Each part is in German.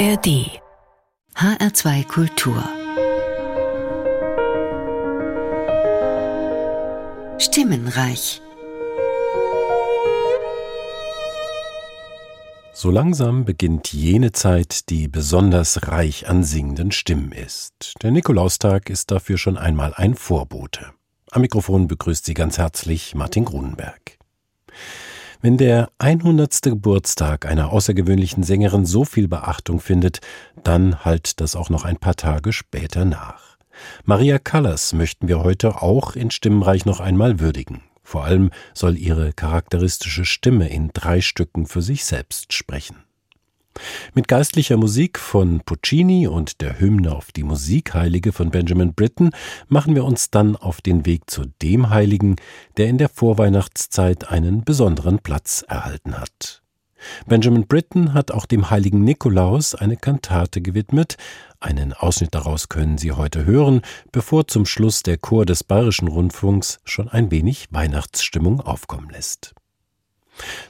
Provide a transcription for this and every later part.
ARD HR2 Kultur Stimmenreich So langsam beginnt jene Zeit, die besonders reich an singenden Stimmen ist. Der Nikolaustag ist dafür schon einmal ein Vorbote. Am Mikrofon begrüßt Sie ganz herzlich Martin Grunenberg. Wenn der 100. Geburtstag einer außergewöhnlichen Sängerin so viel Beachtung findet, dann halt das auch noch ein paar Tage später nach. Maria Callas möchten wir heute auch in Stimmenreich noch einmal würdigen. Vor allem soll ihre charakteristische Stimme in drei Stücken für sich selbst sprechen. Mit geistlicher Musik von Puccini und der Hymne auf die Musikheilige von Benjamin Britten machen wir uns dann auf den Weg zu dem Heiligen, der in der Vorweihnachtszeit einen besonderen Platz erhalten hat. Benjamin Britten hat auch dem heiligen Nikolaus eine Kantate gewidmet. Einen Ausschnitt daraus können Sie heute hören, bevor zum Schluss der Chor des Bayerischen Rundfunks schon ein wenig Weihnachtsstimmung aufkommen lässt.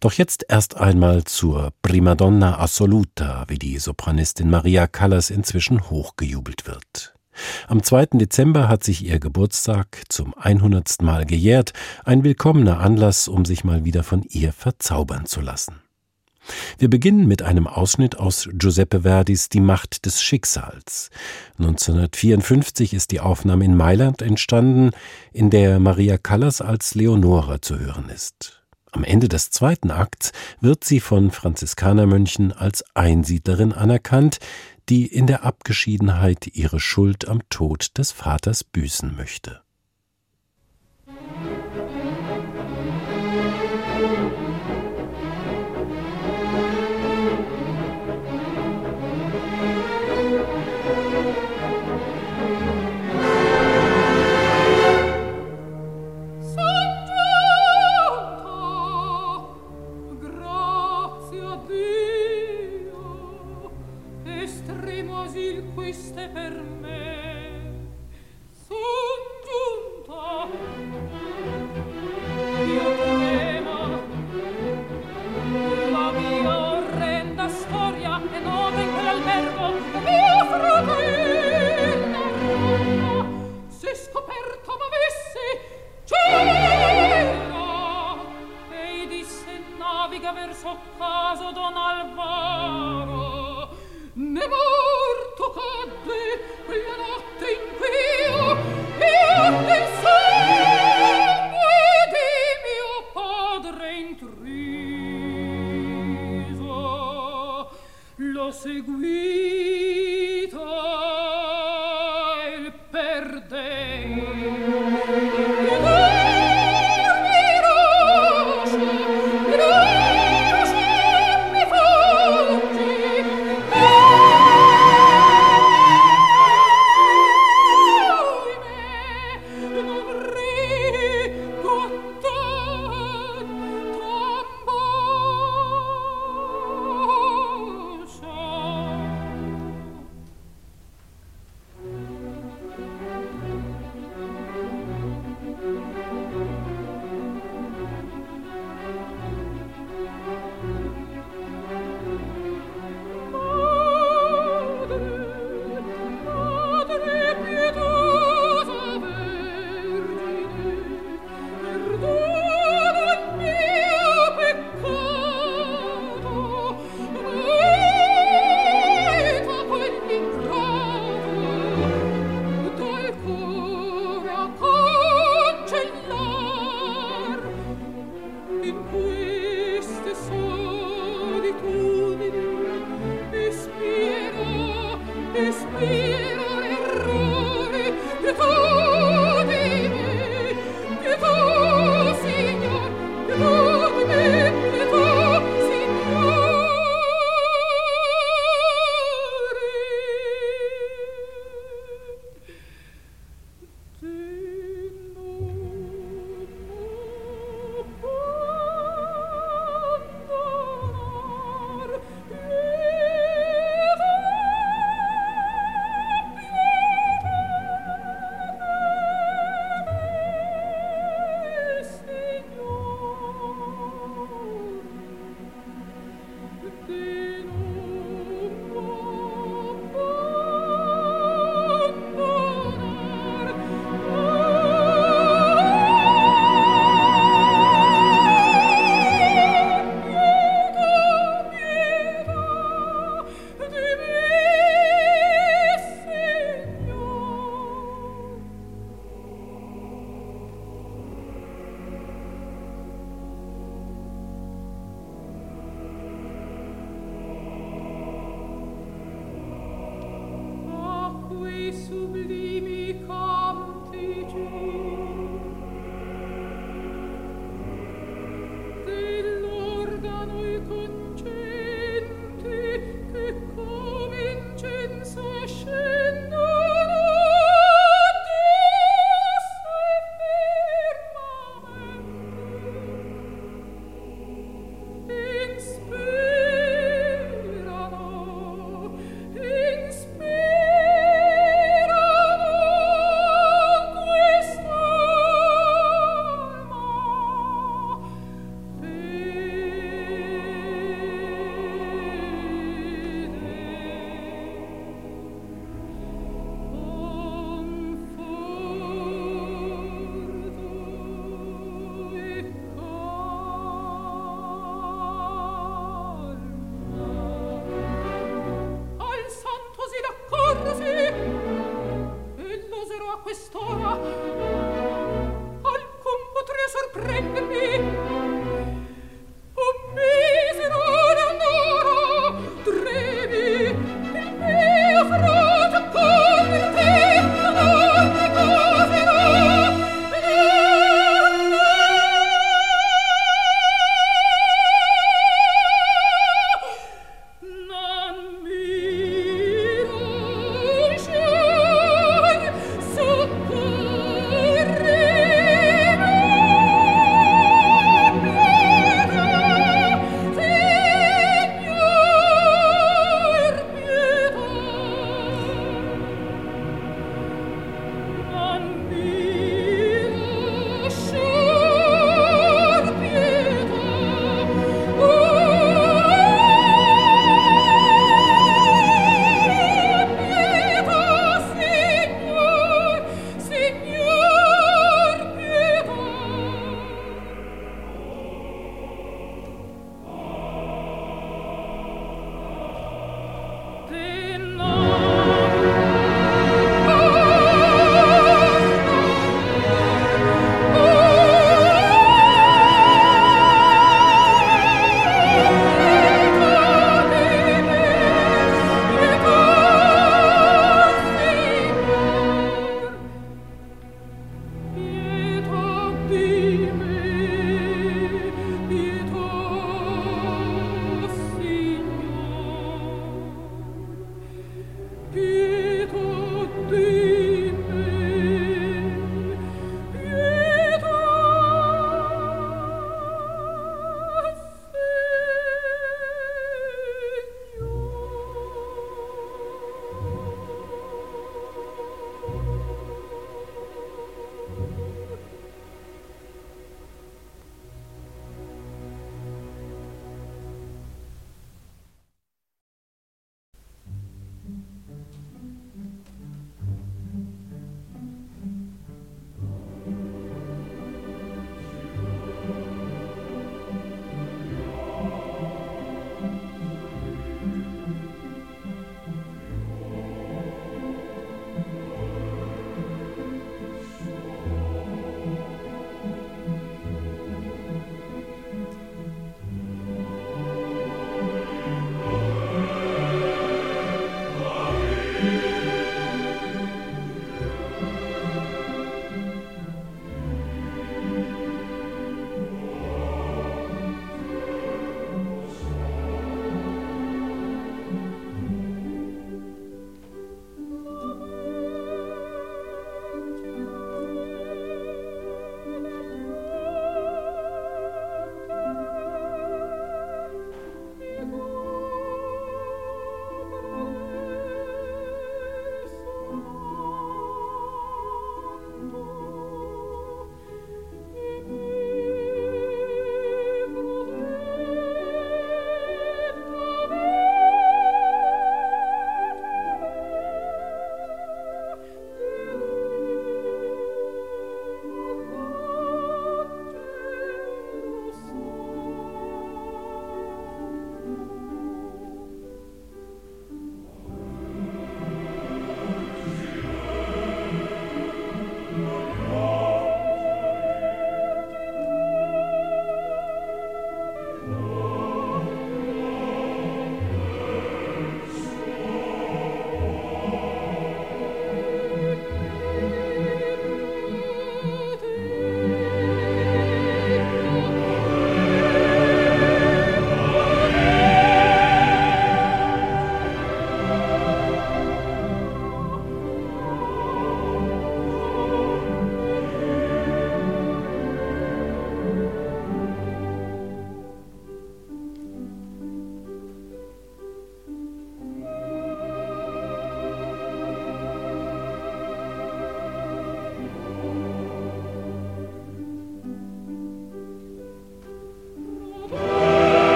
Doch jetzt erst einmal zur Primadonna Assoluta, wie die Sopranistin Maria Callas inzwischen hochgejubelt wird. Am 2. Dezember hat sich ihr Geburtstag zum 100. Mal gejährt, ein willkommener Anlass, um sich mal wieder von ihr verzaubern zu lassen. Wir beginnen mit einem Ausschnitt aus Giuseppe Verdis Die Macht des Schicksals. 1954 ist die Aufnahme in Mailand entstanden, in der Maria Callas als Leonora zu hören ist. Am Ende des zweiten Akts wird sie von Franziskanermönchen als Einsiedlerin anerkannt, die in der Abgeschiedenheit ihre Schuld am Tod des Vaters büßen möchte. fuiste per me. Son giunta. Io tema la mia orrenda storia e non in quell'albergo mio fratello se scoperto m'avessi cielo e disse naviga verso caso don Alvaro. Ne seguir.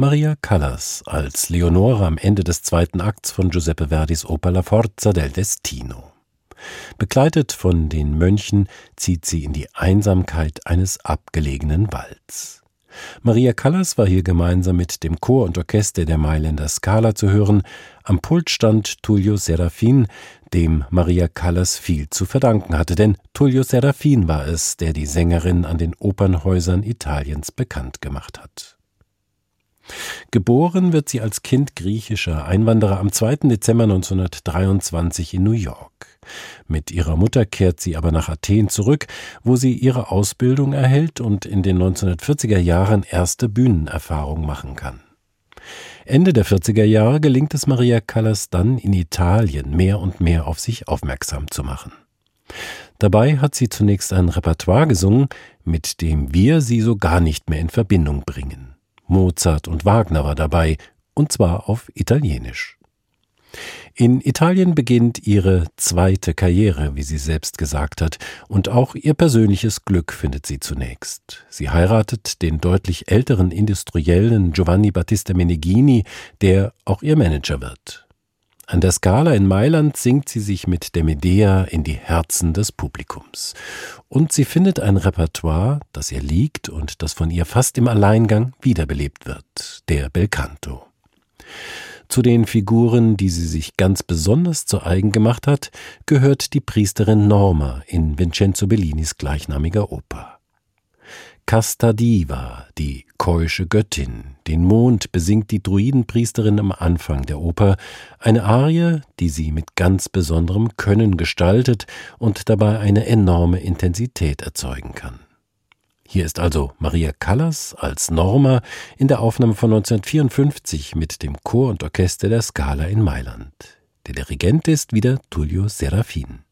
Maria Callas als Leonore am Ende des zweiten Akts von Giuseppe Verdis Oper La Forza del Destino. Begleitet von den Mönchen zieht sie in die Einsamkeit eines abgelegenen Walds. Maria Callas war hier gemeinsam mit dem Chor und Orchester der Mailänder Scala zu hören. Am Pult stand Tullio Serafin, dem Maria Callas viel zu verdanken hatte, denn Tullio Serafin war es, der die Sängerin an den Opernhäusern Italiens bekannt gemacht hat. Geboren wird sie als Kind griechischer Einwanderer am 2. Dezember 1923 in New York. Mit ihrer Mutter kehrt sie aber nach Athen zurück, wo sie ihre Ausbildung erhält und in den 1940er Jahren erste Bühnenerfahrung machen kann. Ende der 40er Jahre gelingt es Maria Callas dann in Italien mehr und mehr auf sich aufmerksam zu machen. Dabei hat sie zunächst ein Repertoire gesungen, mit dem wir sie so gar nicht mehr in Verbindung bringen. Mozart und Wagner war dabei, und zwar auf Italienisch. In Italien beginnt ihre zweite Karriere, wie sie selbst gesagt hat, und auch ihr persönliches Glück findet sie zunächst. Sie heiratet den deutlich älteren Industriellen Giovanni Battista Meneghini, der auch ihr Manager wird. An der Scala in Mailand singt sie sich mit der Medea in die Herzen des Publikums. Und sie findet ein Repertoire, das ihr liegt und das von ihr fast im Alleingang wiederbelebt wird, der Belcanto. Zu den Figuren, die sie sich ganz besonders zu eigen gemacht hat, gehört die Priesterin Norma in Vincenzo Bellinis gleichnamiger Oper. Casta Diva, die keusche Göttin. Den Mond besingt die Druidenpriesterin am Anfang der Oper, eine Arie, die sie mit ganz besonderem Können gestaltet und dabei eine enorme Intensität erzeugen kann. Hier ist also Maria Callas als Norma in der Aufnahme von 1954 mit dem Chor und Orchester der Scala in Mailand. Der Dirigent ist wieder Tullio Serafin.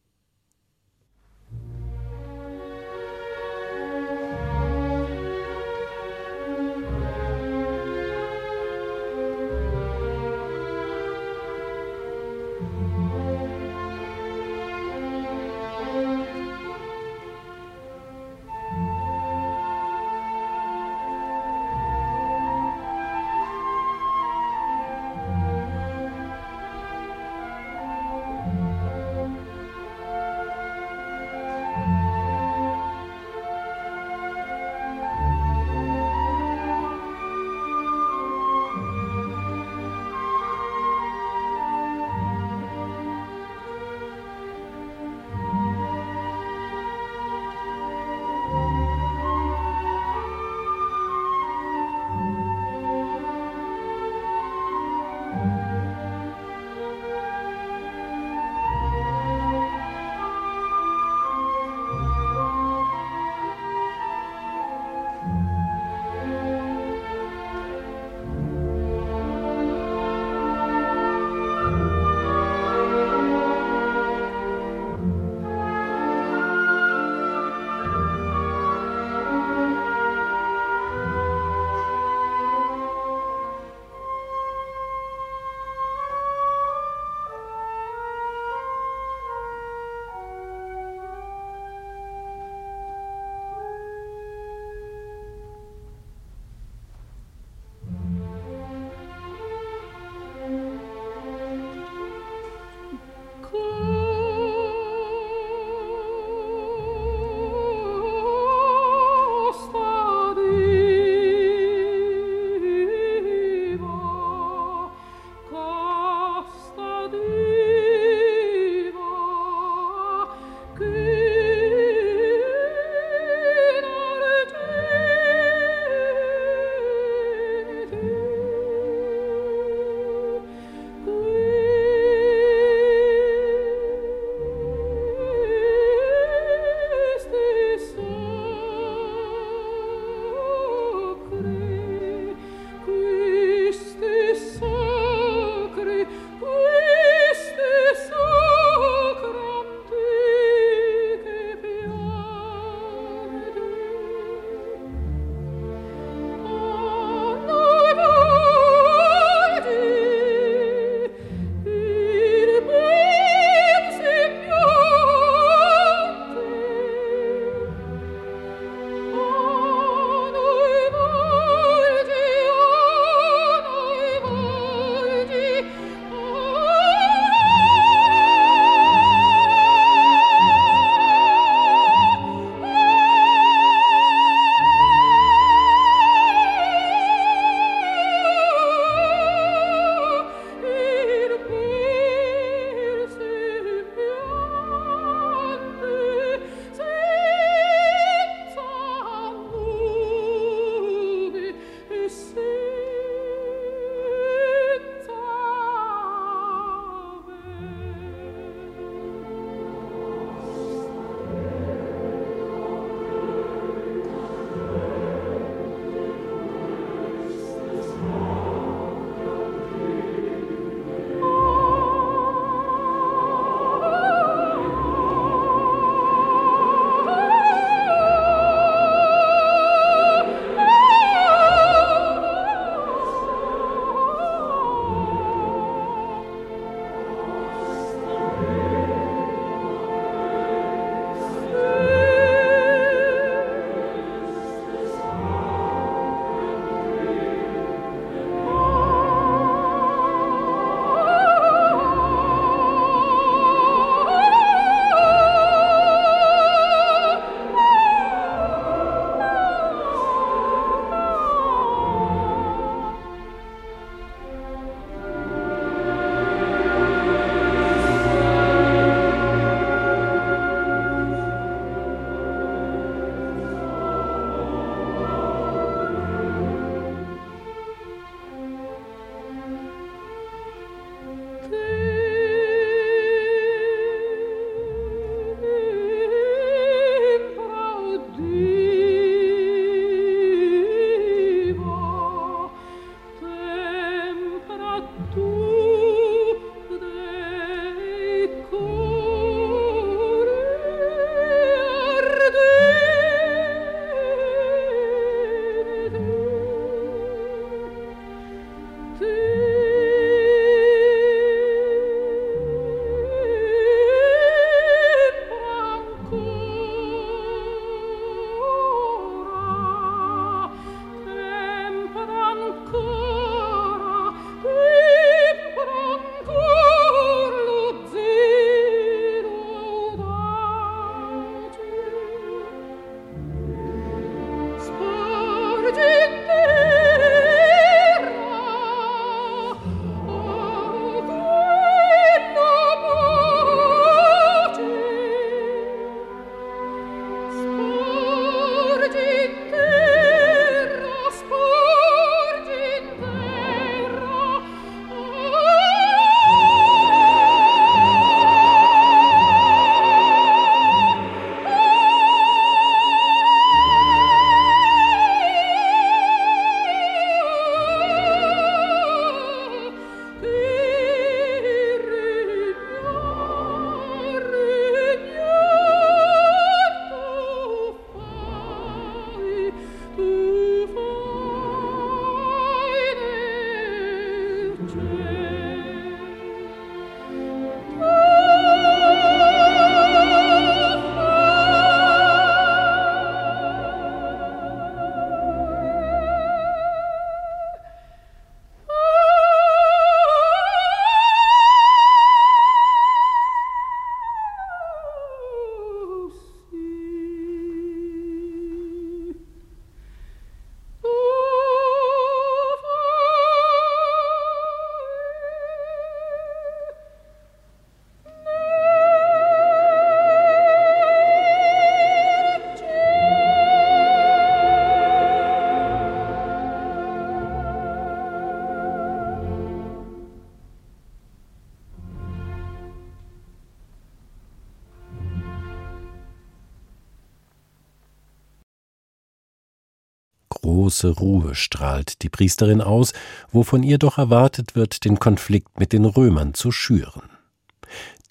Große Ruhe strahlt die Priesterin aus, wo von ihr doch erwartet wird, den Konflikt mit den Römern zu schüren.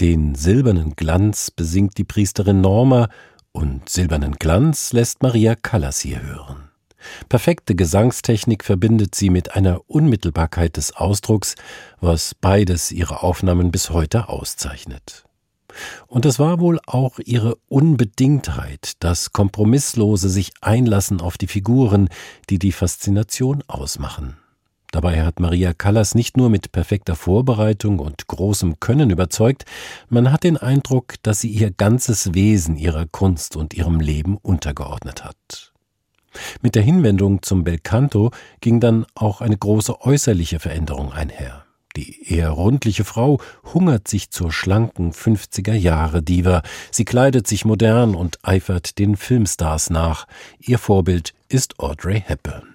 Den silbernen Glanz besingt die Priesterin Norma, und silbernen Glanz lässt Maria Callas hier hören. Perfekte Gesangstechnik verbindet sie mit einer Unmittelbarkeit des Ausdrucks, was beides ihre Aufnahmen bis heute auszeichnet. Und es war wohl auch ihre Unbedingtheit, das kompromisslose sich einlassen auf die Figuren, die die Faszination ausmachen. Dabei hat Maria Callas nicht nur mit perfekter Vorbereitung und großem Können überzeugt, man hat den Eindruck, dass sie ihr ganzes Wesen ihrer Kunst und ihrem Leben untergeordnet hat. Mit der Hinwendung zum Belcanto ging dann auch eine große äußerliche Veränderung einher. Die eher rundliche Frau hungert sich zur schlanken 50er Jahre Diva. Sie kleidet sich modern und eifert den Filmstars nach. Ihr Vorbild ist Audrey Hepburn.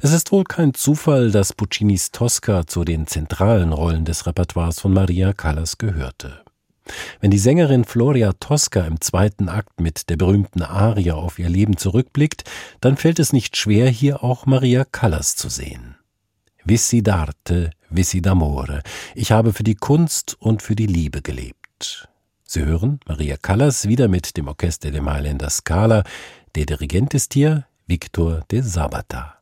Es ist wohl kein Zufall, dass Puccinis Tosca zu den zentralen Rollen des Repertoires von Maria Callas gehörte. Wenn die Sängerin Floria Tosca im zweiten Akt mit der berühmten Arie auf ihr Leben zurückblickt, dann fällt es nicht schwer, hier auch Maria Callas zu sehen. Vissi d'arte, vissi d'amore. Ich habe für die Kunst und für die Liebe gelebt. Sie hören Maria Callas wieder mit dem Orchester de Mailänder Scala. Der Dirigent ist hier Victor de Sabata.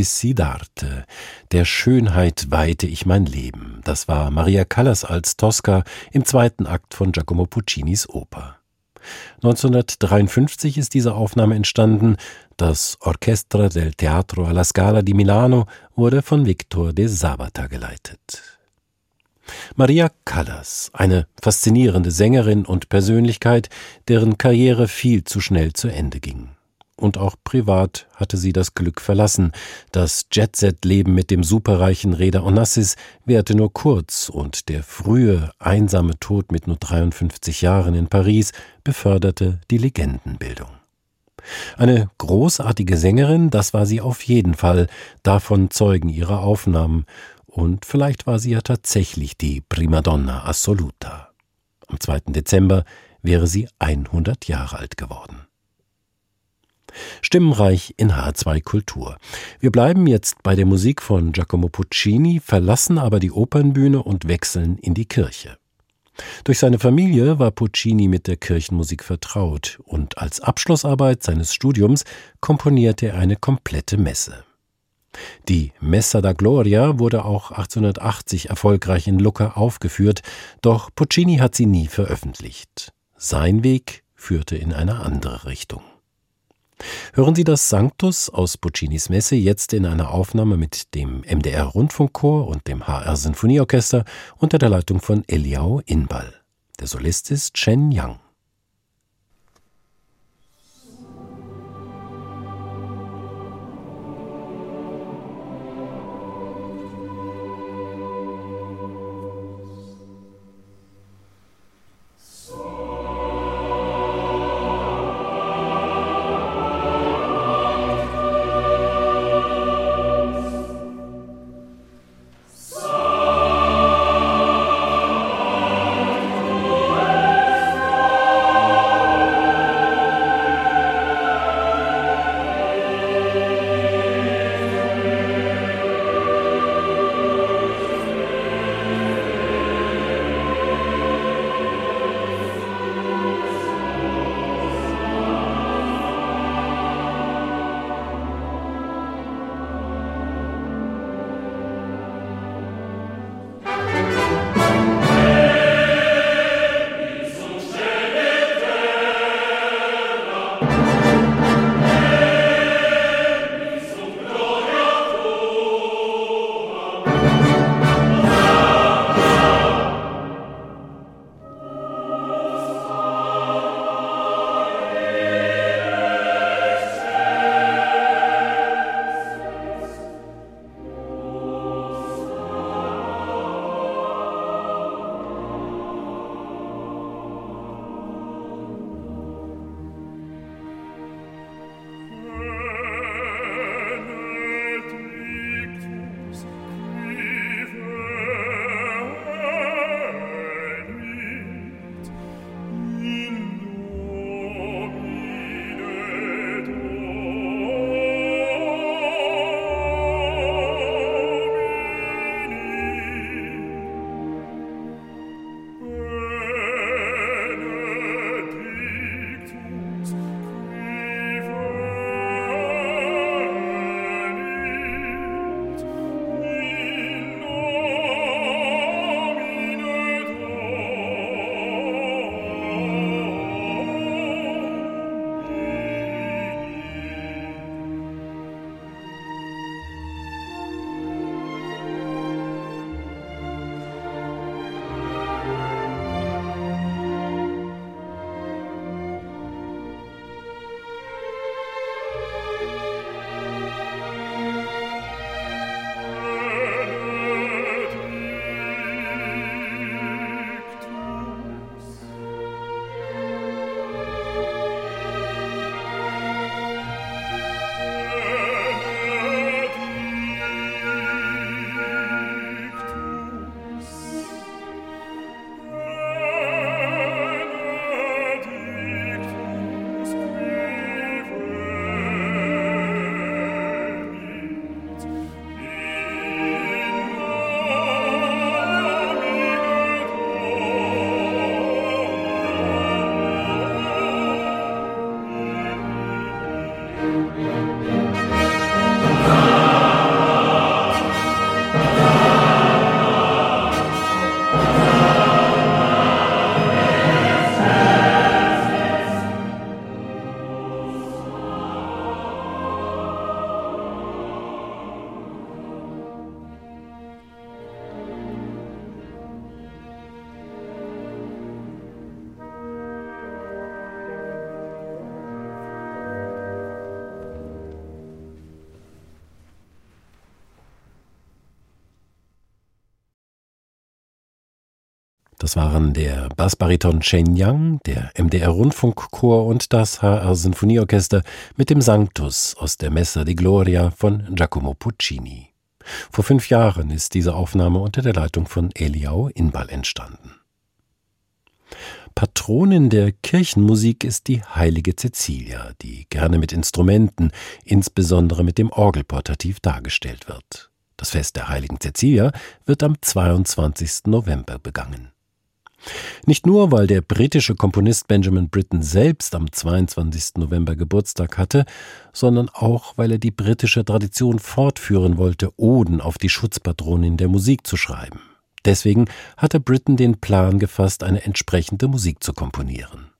Felici d'arte. Der Schönheit weihte ich mein Leben. Das war Maria Callas als Tosca im zweiten Akt von Giacomo Puccinis Oper. 1953 ist diese Aufnahme entstanden. Das Orchestra del Teatro alla Scala di Milano wurde von Victor de Sabata geleitet. Maria Callas, eine faszinierende Sängerin und Persönlichkeit, deren Karriere viel zu schnell zu Ende ging. Und auch privat hatte sie das Glück verlassen. Das Jet-Set-Leben mit dem superreichen Reda Onassis währte nur kurz und der frühe, einsame Tod mit nur 53 Jahren in Paris beförderte die Legendenbildung. Eine großartige Sängerin, das war sie auf jeden Fall, davon zeugen ihre Aufnahmen, und vielleicht war sie ja tatsächlich die Primadonna Assoluta. Am 2. Dezember wäre sie 100 Jahre alt geworden. Stimmenreich in H2 Kultur. Wir bleiben jetzt bei der Musik von Giacomo Puccini, verlassen aber die Opernbühne und wechseln in die Kirche. Durch seine Familie war Puccini mit der Kirchenmusik vertraut und als Abschlussarbeit seines Studiums komponierte er eine komplette Messe. Die Messa da Gloria wurde auch 1880 erfolgreich in Lucca aufgeführt, doch Puccini hat sie nie veröffentlicht. Sein Weg führte in eine andere Richtung. Hören Sie das Sanctus aus Puccinis Messe jetzt in einer Aufnahme mit dem MDR Rundfunkchor und dem HR Sinfonieorchester unter der Leitung von Eliao Inbal. Der Solist ist Chen Yang. Das waren der Bassbariton Chen Yang, der MDR Rundfunkchor und das HR Sinfonieorchester mit dem Sanctus aus der Messa di Gloria von Giacomo Puccini. Vor fünf Jahren ist diese Aufnahme unter der Leitung von Eliao Inbal entstanden. Patronin der Kirchenmusik ist die heilige Cecilia, die gerne mit Instrumenten, insbesondere mit dem Orgelportativ dargestellt wird. Das Fest der heiligen Cecilia wird am 22. November begangen. Nicht nur, weil der britische Komponist Benjamin Britten selbst am 22. November Geburtstag hatte, sondern auch, weil er die britische Tradition fortführen wollte, Oden auf die Schutzpatronin der Musik zu schreiben. Deswegen hatte Britten den Plan gefasst, eine entsprechende Musik zu komponieren.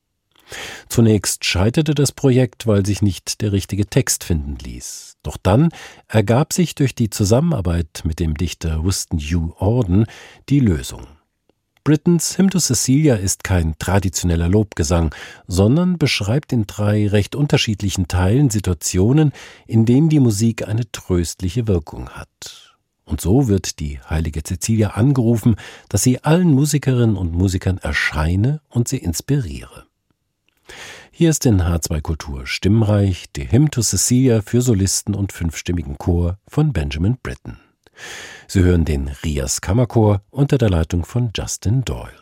Zunächst scheiterte das Projekt, weil sich nicht der richtige Text finden ließ. Doch dann ergab sich durch die Zusammenarbeit mit dem Dichter Winston Hugh Auden die Lösung. Britons Hymn to Cecilia ist kein traditioneller Lobgesang, sondern beschreibt in drei recht unterschiedlichen Teilen Situationen, in denen die Musik eine tröstliche Wirkung hat. Und so wird die heilige Cecilia angerufen, dass sie allen Musikerinnen und Musikern erscheine und sie inspiriere. Hier ist in H2 Kultur stimmreich die Hymn to Cecilia für Solisten und fünfstimmigen Chor von Benjamin Britten. Sie hören den Rias Kammerchor unter der Leitung von Justin Doyle.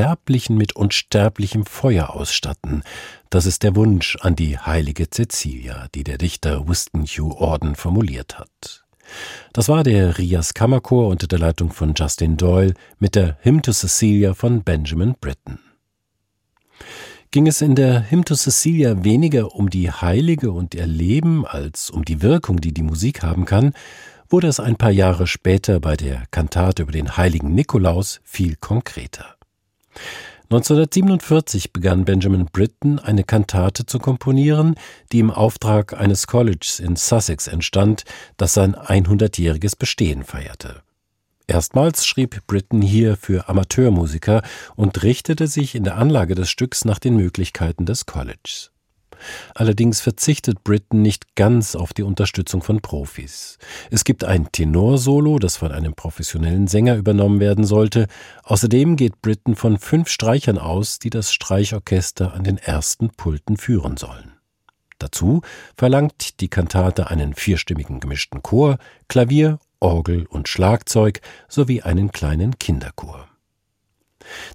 Sterblichen mit unsterblichem Feuer ausstatten. Das ist der Wunsch an die heilige Cecilia, die der Dichter Winston Hugh Orden formuliert hat. Das war der Rias Kammerchor unter der Leitung von Justin Doyle mit der Hymn to Cecilia von Benjamin Britten. Ging es in der Hymn to Cecilia weniger um die Heilige und ihr Leben als um die Wirkung, die die Musik haben kann, wurde es ein paar Jahre später bei der Kantate über den heiligen Nikolaus viel konkreter. 1947 begann Benjamin Britten eine Kantate zu komponieren, die im Auftrag eines Colleges in Sussex entstand, das sein 100-jähriges Bestehen feierte. Erstmals schrieb Britten hier für Amateurmusiker und richtete sich in der Anlage des Stücks nach den Möglichkeiten des Colleges. Allerdings verzichtet Britten nicht ganz auf die Unterstützung von Profis. Es gibt ein Tenorsolo, das von einem professionellen Sänger übernommen werden sollte. Außerdem geht Britten von fünf Streichern aus, die das Streichorchester an den ersten Pulten führen sollen. Dazu verlangt die Kantate einen vierstimmigen gemischten Chor, Klavier, Orgel und Schlagzeug sowie einen kleinen Kinderchor.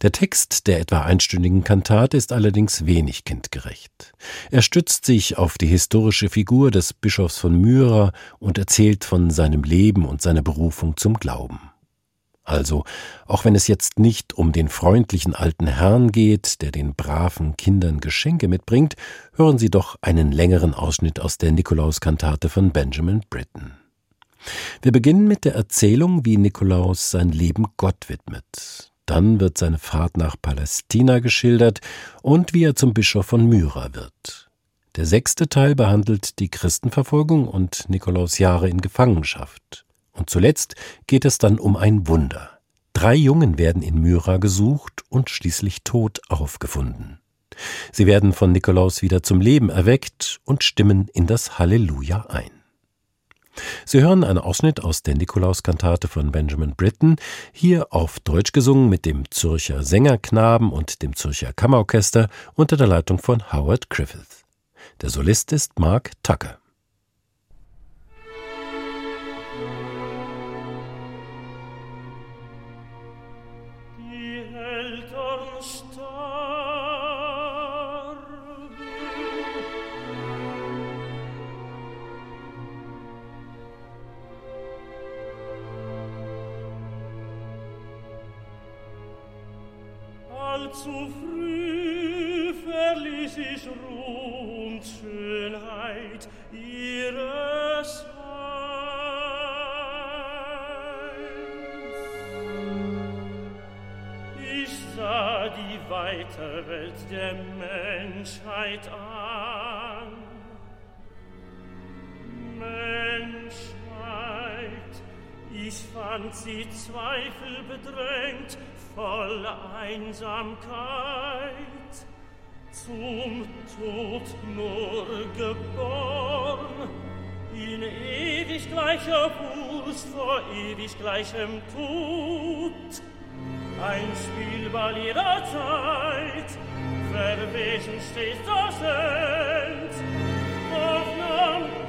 Der Text der etwa einstündigen Kantate ist allerdings wenig kindgerecht. Er stützt sich auf die historische Figur des Bischofs von Myra und erzählt von seinem Leben und seiner Berufung zum Glauben. Also, auch wenn es jetzt nicht um den freundlichen alten Herrn geht, der den braven Kindern Geschenke mitbringt, hören Sie doch einen längeren Ausschnitt aus der Nikolauskantate von Benjamin Britten. Wir beginnen mit der Erzählung, wie Nikolaus sein Leben Gott widmet. Dann wird seine Fahrt nach Palästina geschildert und wie er zum Bischof von Myra wird. Der sechste Teil behandelt die Christenverfolgung und Nikolaus Jahre in Gefangenschaft. Und zuletzt geht es dann um ein Wunder. Drei Jungen werden in Myra gesucht und schließlich tot aufgefunden. Sie werden von Nikolaus wieder zum Leben erweckt und stimmen in das Halleluja ein. Sie hören einen Ausschnitt aus der Nikolauskantate von Benjamin Britten, hier auf Deutsch gesungen mit dem Zürcher Sängerknaben und dem Zürcher Kammerorchester unter der Leitung von Howard Griffith. Der Solist ist Mark Tucker. Menschheit an. Menschheit, ich fand sie Zweifel bedrängt, voll Einsamkeit, zum Tod nur geboren, in ewig gleicher Wurst vor ewig gleichem Tod. Ein Spielball ihrer Zeit, haben wir steht das end Hoffnung,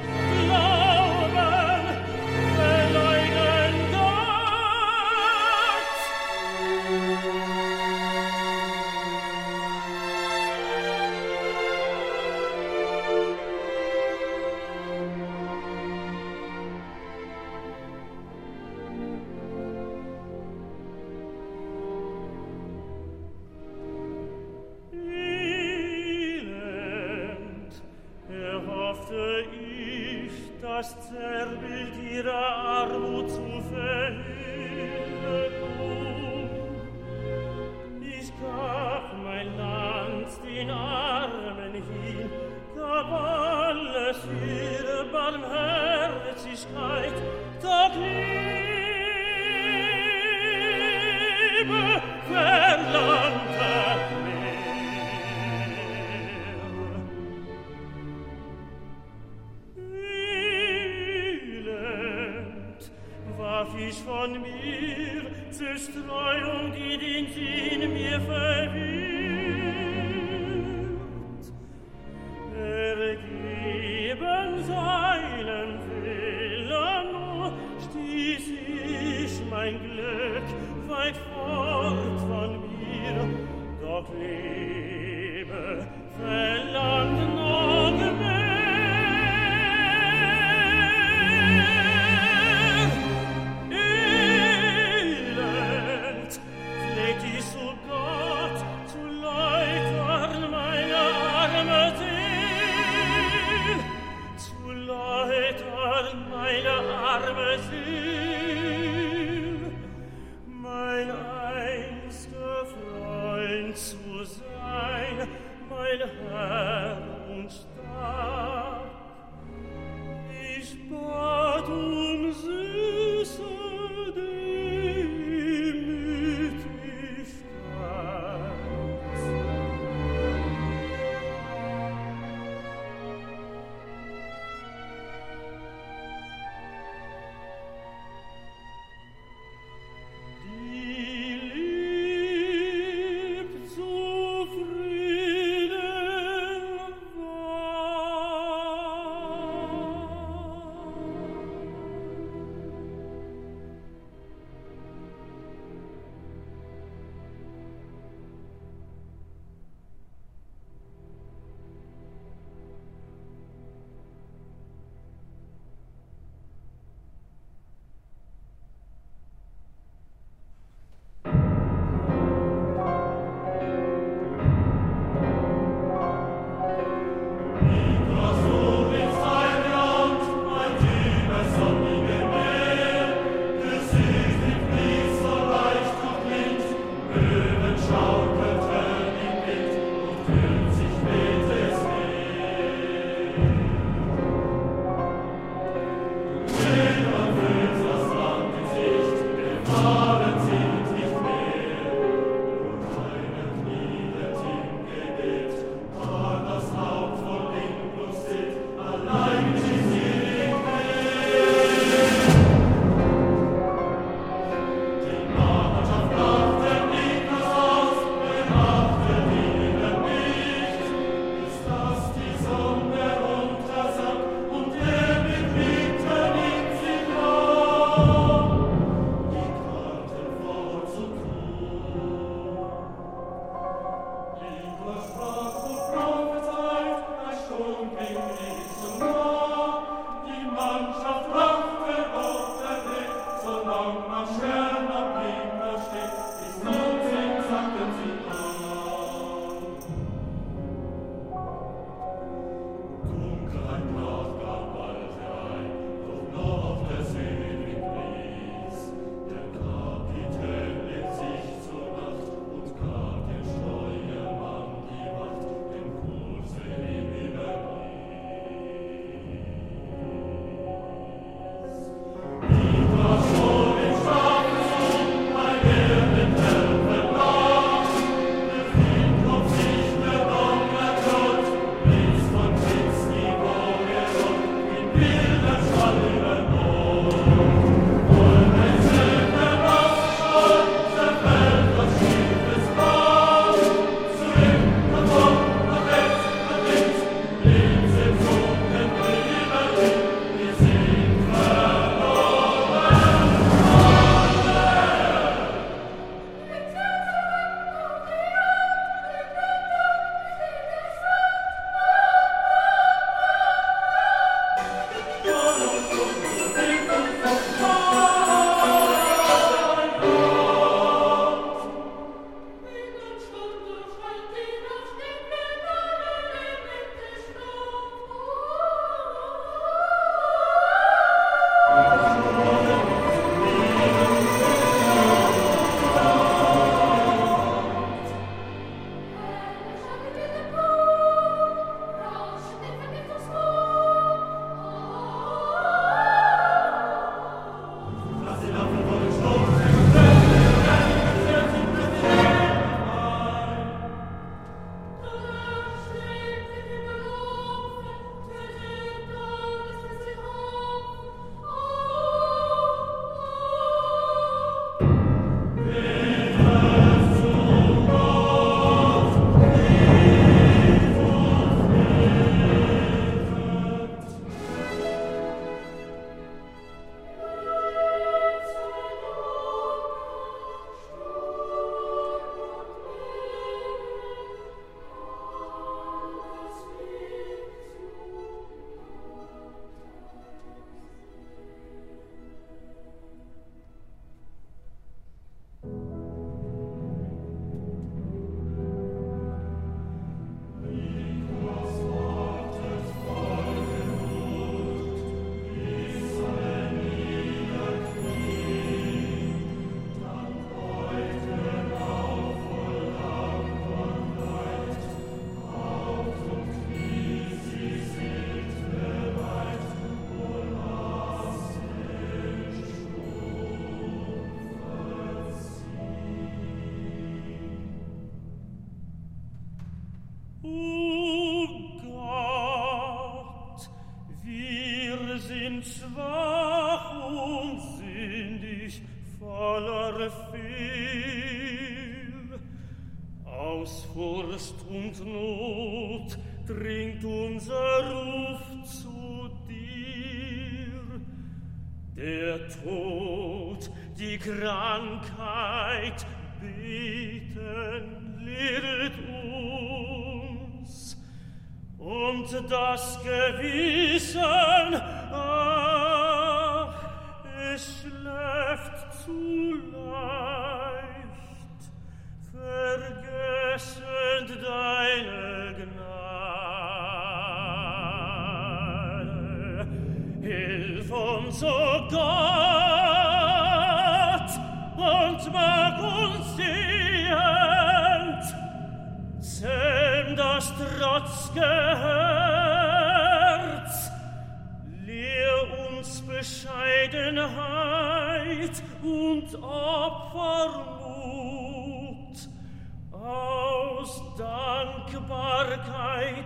aus Dankbarkeit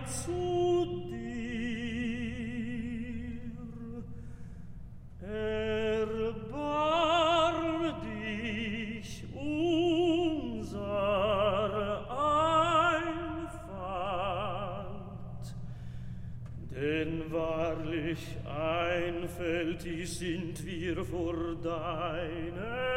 zu dir. Erbarm dich unser Einfalt, denn wahrlich einfältig sind wir vor deinem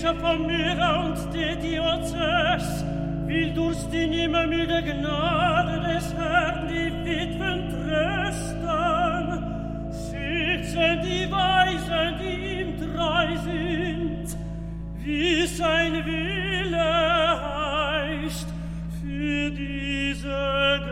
schöpfer Meere und der die Ozeans, will durch die nimmermüde Gnade des Herrn die Witwen trösten. Schützen die Weisen, die ihm treu sind, wie sein Wille heißt für diese Gnade.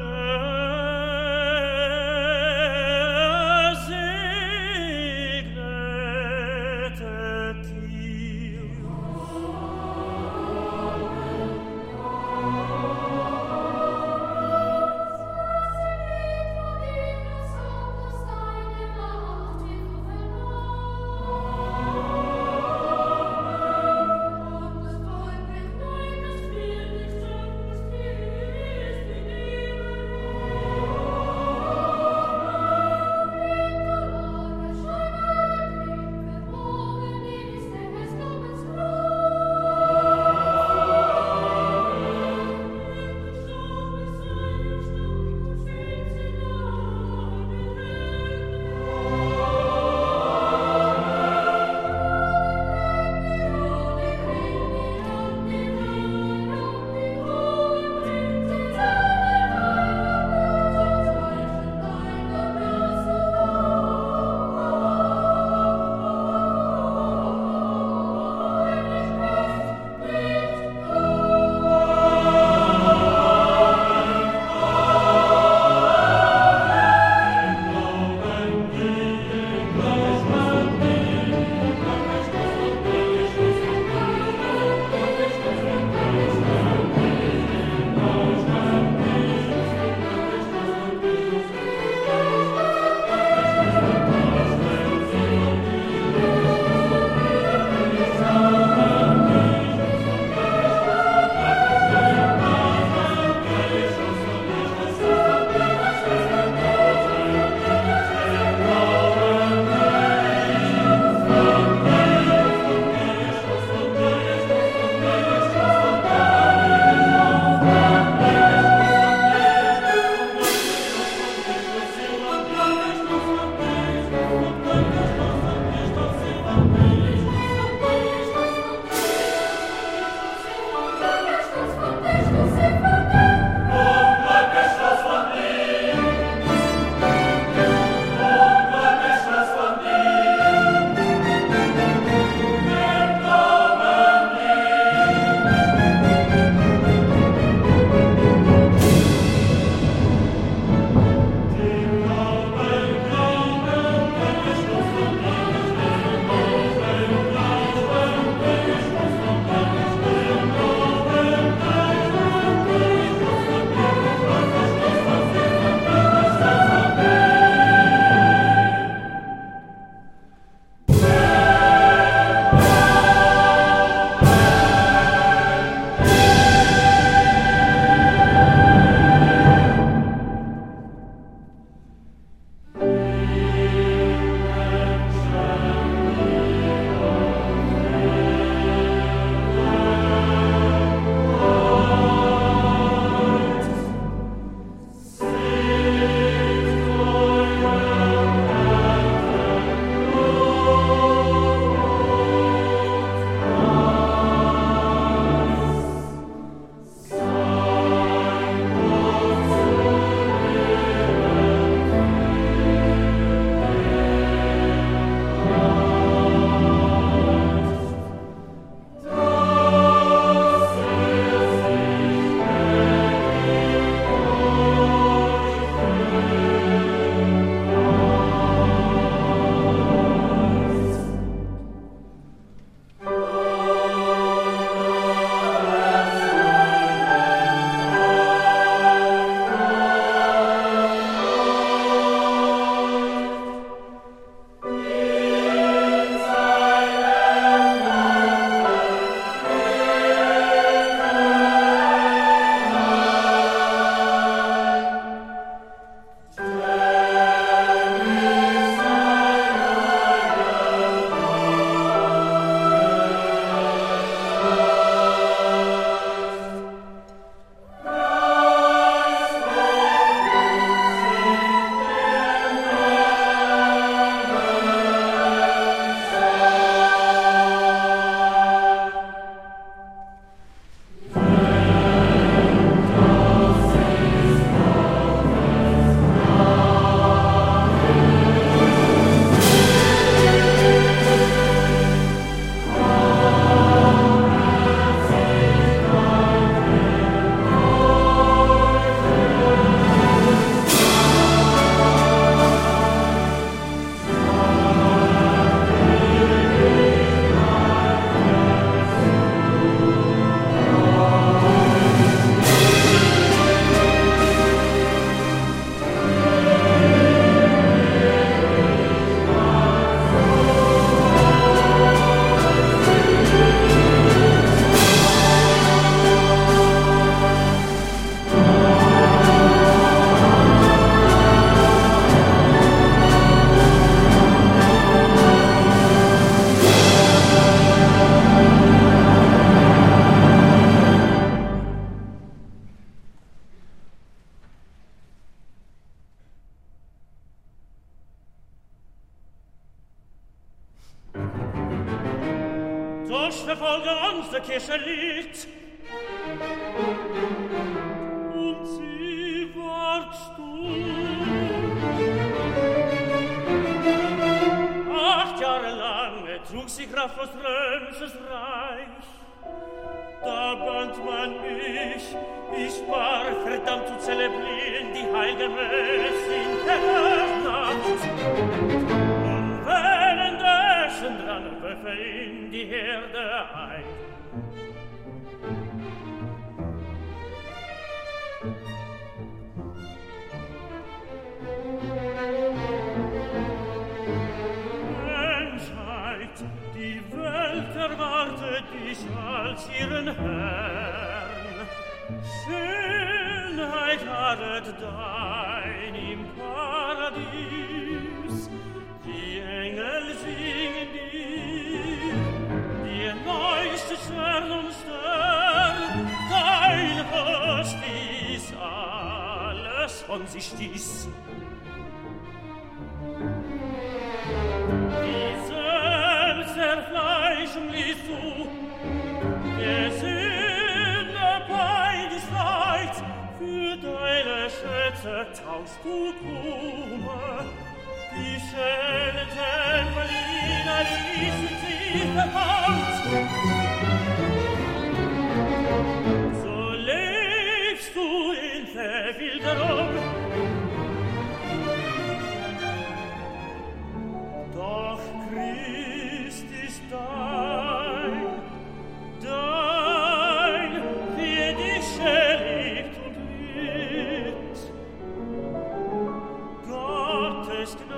Christ.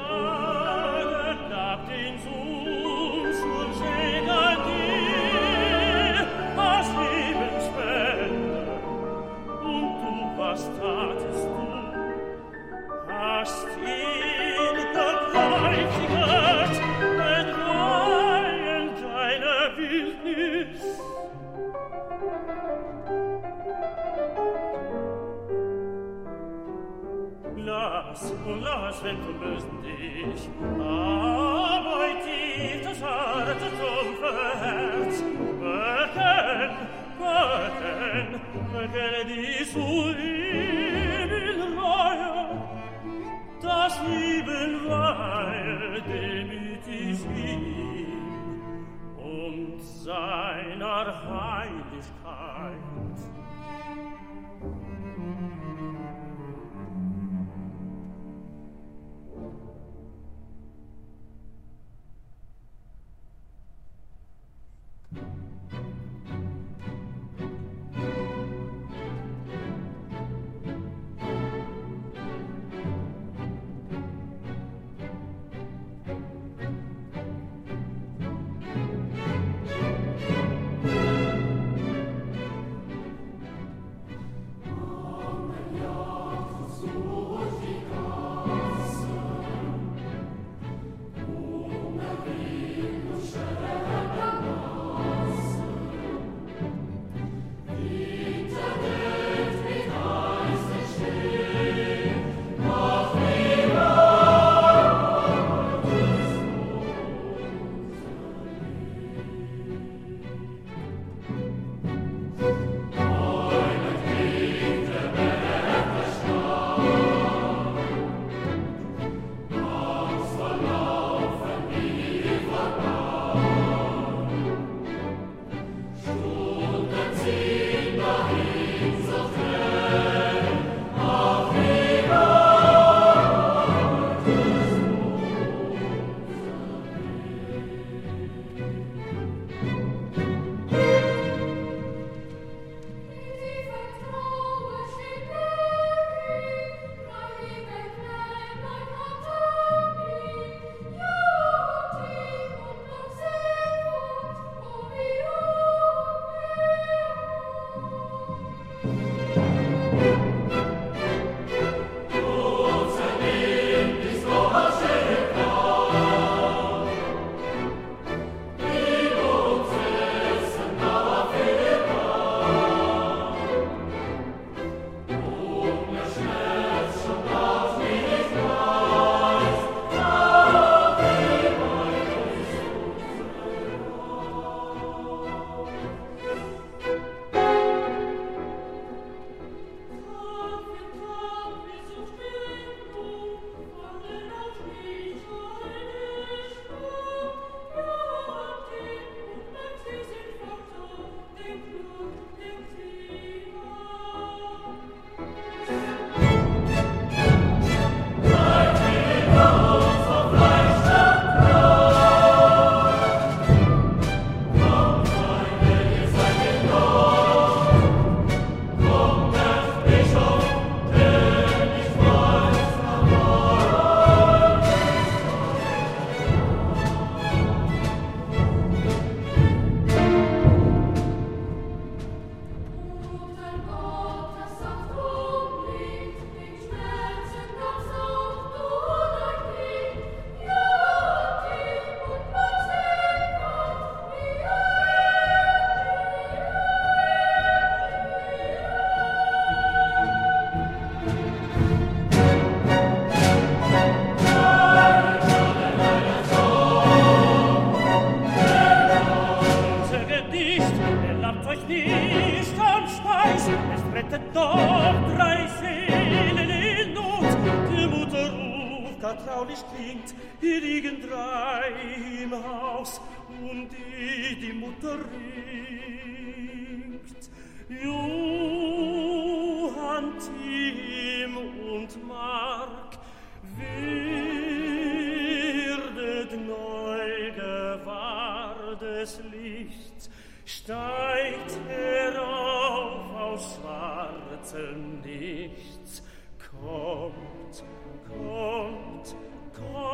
God.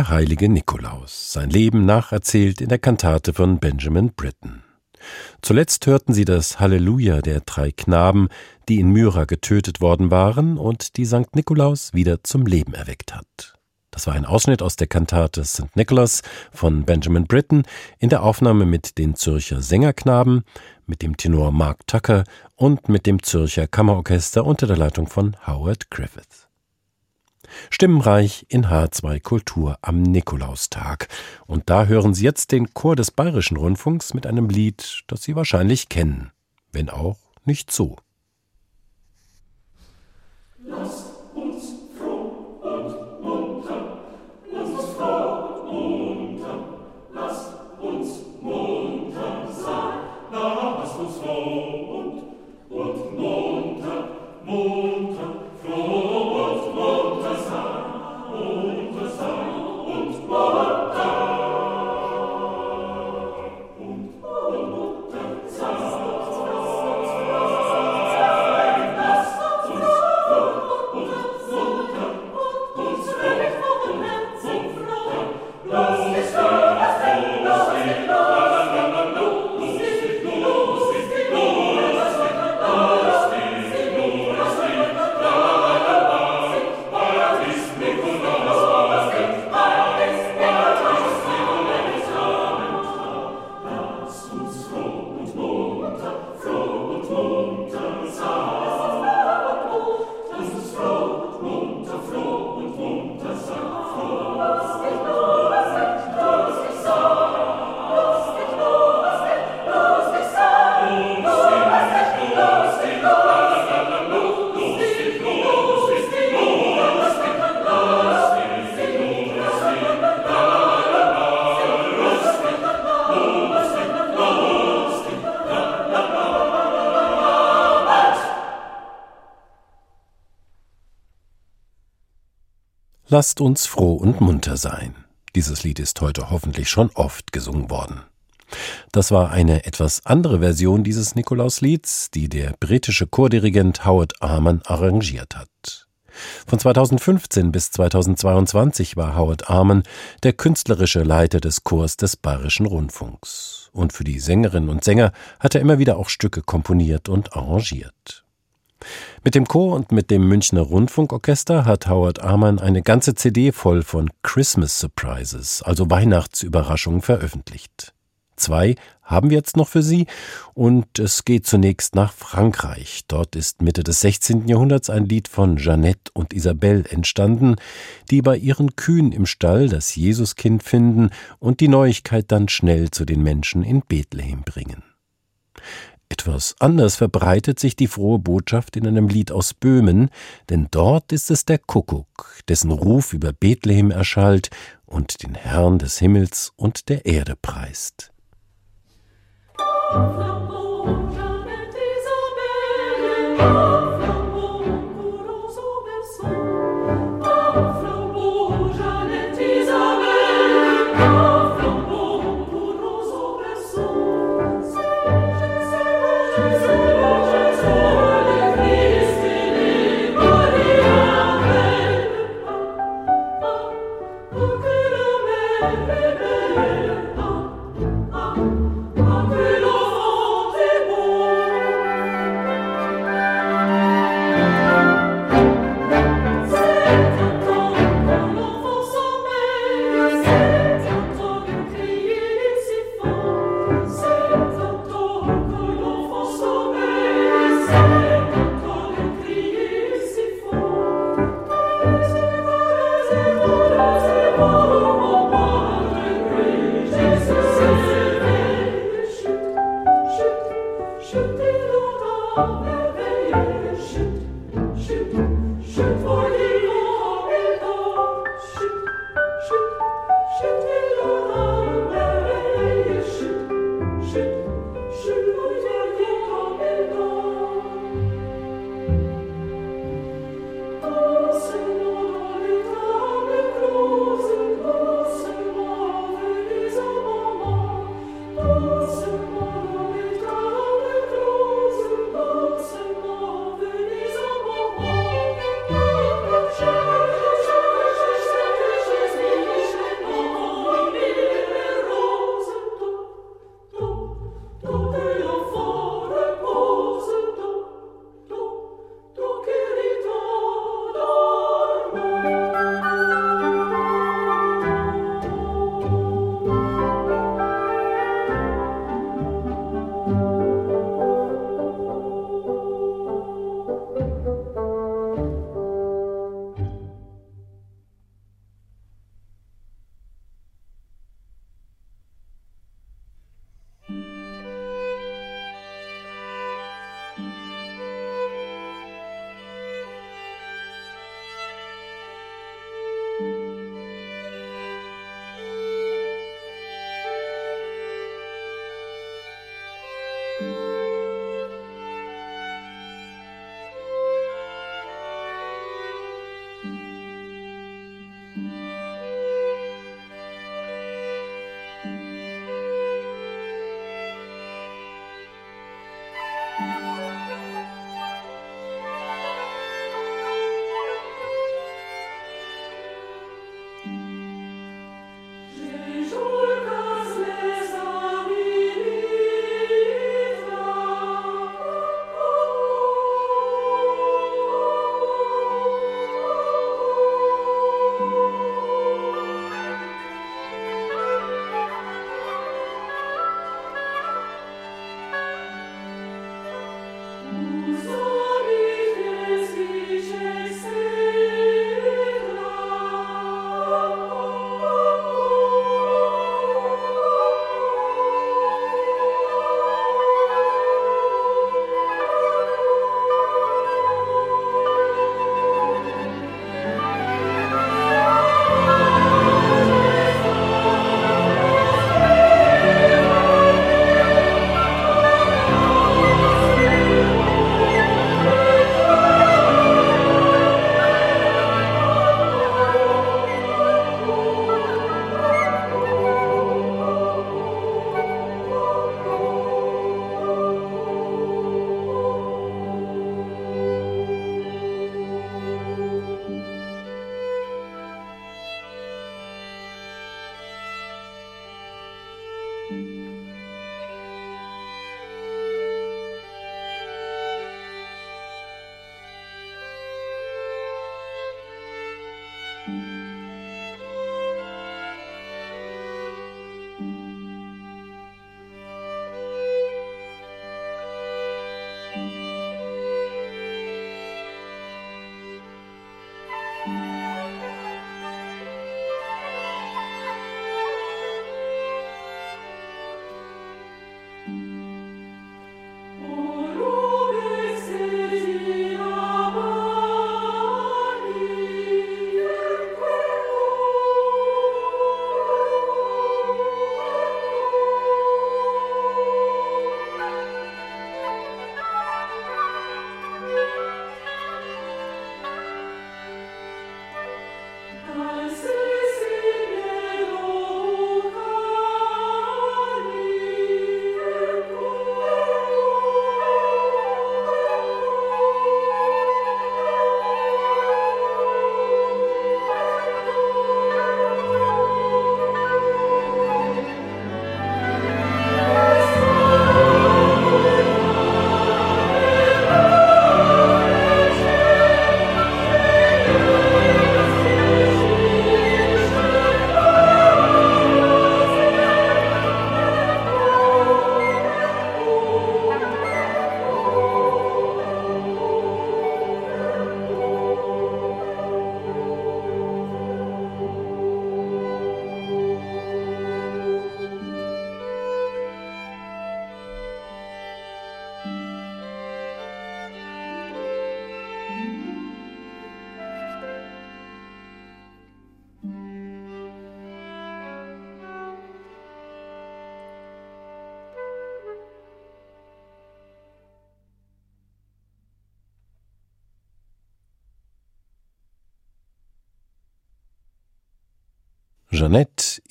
Der heilige Nikolaus, sein Leben nacherzählt in der Kantate von Benjamin Britten. Zuletzt hörten sie das Halleluja der drei Knaben, die in Myra getötet worden waren und die St. Nikolaus wieder zum Leben erweckt hat. Das war ein Ausschnitt aus der Kantate St. Nicholas von Benjamin Britten in der Aufnahme mit den Zürcher Sängerknaben, mit dem Tenor Mark Tucker und mit dem Zürcher Kammerorchester unter der Leitung von Howard Griffith. Stimmenreich in H2 Kultur am Nikolaustag. Und da hören Sie jetzt den Chor des Bayerischen Rundfunks mit einem Lied, das Sie wahrscheinlich kennen, wenn auch nicht so. Lasst uns froh und munter sein. Dieses Lied ist heute hoffentlich schon oft gesungen worden. Das war eine etwas andere Version dieses Nikolauslieds, die der britische Chordirigent Howard Arman arrangiert hat. Von 2015 bis 2022 war Howard Arman der künstlerische Leiter des Chors des Bayerischen Rundfunks. Und für die Sängerinnen und Sänger hat er immer wieder auch Stücke komponiert und arrangiert. Mit dem Chor und mit dem Münchner Rundfunkorchester hat Howard Amann eine ganze CD voll von Christmas Surprises, also Weihnachtsüberraschungen, veröffentlicht. Zwei haben wir jetzt noch für Sie und es geht zunächst nach Frankreich. Dort ist Mitte des 16. Jahrhunderts ein Lied von Jeannette und Isabelle entstanden, die bei ihren Kühen im Stall das Jesuskind finden und die Neuigkeit dann schnell zu den Menschen in Bethlehem bringen. Etwas anders verbreitet sich die frohe Botschaft in einem Lied aus Böhmen, denn dort ist es der Kuckuck, dessen Ruf über Bethlehem erschallt und den Herrn des Himmels und der Erde preist. Jeanette,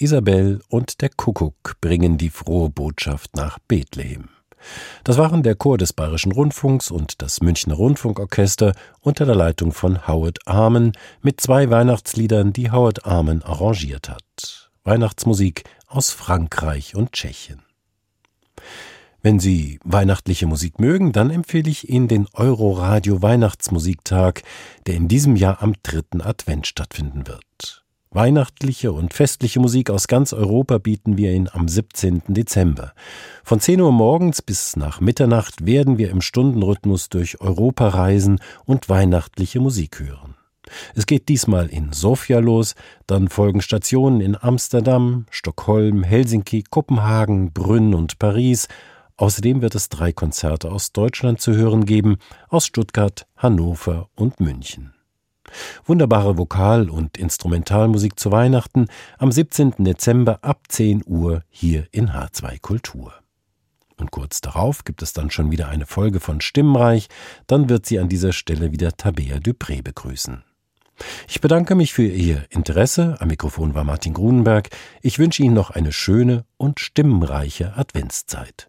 Isabel und der Kuckuck bringen die frohe Botschaft nach Bethlehem. Das waren der Chor des Bayerischen Rundfunks und das Münchner Rundfunkorchester unter der Leitung von Howard Armen mit zwei Weihnachtsliedern, die Howard Armen arrangiert hat. Weihnachtsmusik aus Frankreich und Tschechien. Wenn Sie weihnachtliche Musik mögen, dann empfehle ich Ihnen den Euroradio Weihnachtsmusiktag, der in diesem Jahr am dritten Advent stattfinden wird. Weihnachtliche und festliche Musik aus ganz Europa bieten wir Ihnen am 17. Dezember. Von 10 Uhr morgens bis nach Mitternacht werden wir im Stundenrhythmus durch Europa reisen und weihnachtliche Musik hören. Es geht diesmal in Sofia los, dann folgen Stationen in Amsterdam, Stockholm, Helsinki, Kopenhagen, Brünn und Paris. Außerdem wird es drei Konzerte aus Deutschland zu hören geben, aus Stuttgart, Hannover und München. Wunderbare Vokal- und Instrumentalmusik zu Weihnachten am 17. Dezember ab 10 Uhr hier in H2 Kultur. Und kurz darauf gibt es dann schon wieder eine Folge von Stimmreich, dann wird sie an dieser Stelle wieder Tabea Dupré begrüßen. Ich bedanke mich für Ihr Interesse. Am Mikrofon war Martin Grunenberg. Ich wünsche Ihnen noch eine schöne und stimmenreiche Adventszeit.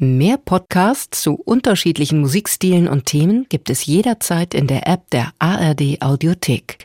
Mehr Podcasts zu unterschiedlichen Musikstilen und Themen gibt es jederzeit in der App der ARD Audiothek.